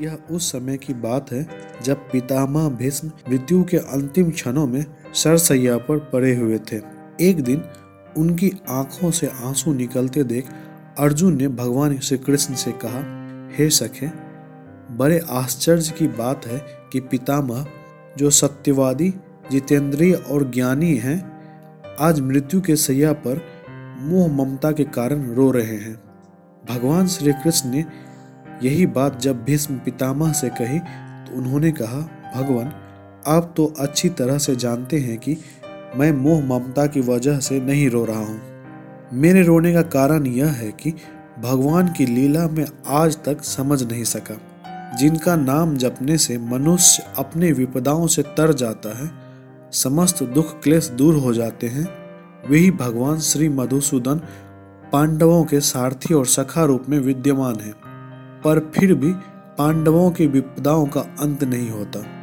यह उस समय की बात है जब पितामह भीष्म मृत्यु के अंतिम क्षणों में सरसैया पर पड़े हुए थे। एक दिन उनकी आँखों से आँसू निकलते देख अर्जुन ने भगवान श्री कृष्ण से कहा, हे सखे, बड़े आश्चर्य की बात है कि पितामह, जो सत्यवादी, जितेंद्रिय और ज्ञानी हैं, आज मृत्यु के सैया पर मोह ममता के कारण रो रहे हैं। भगवान श्री कृष्ण ने यही बात जब भीष्म पितामह से कही तो उन्होंने कहा, भगवान, आप तो अच्छी तरह से जानते हैं कि मैं मोह ममता की वजह से नहीं रो रहा हूँ। मेरे रोने का कारण यह है कि भगवान की लीला में आज तक समझ नहीं सका। जिनका नाम जपने से मनुष्य अपने विपदाओं से तर जाता है, समस्त दुख क्लेश दूर हो जाते हैं वही भगवान श्री मधुसूदन पांडवों के सारथी और सखा रूप में विद्यमान है। पर फिर भी पांडवों की विपदाओं का अंत नहीं होता।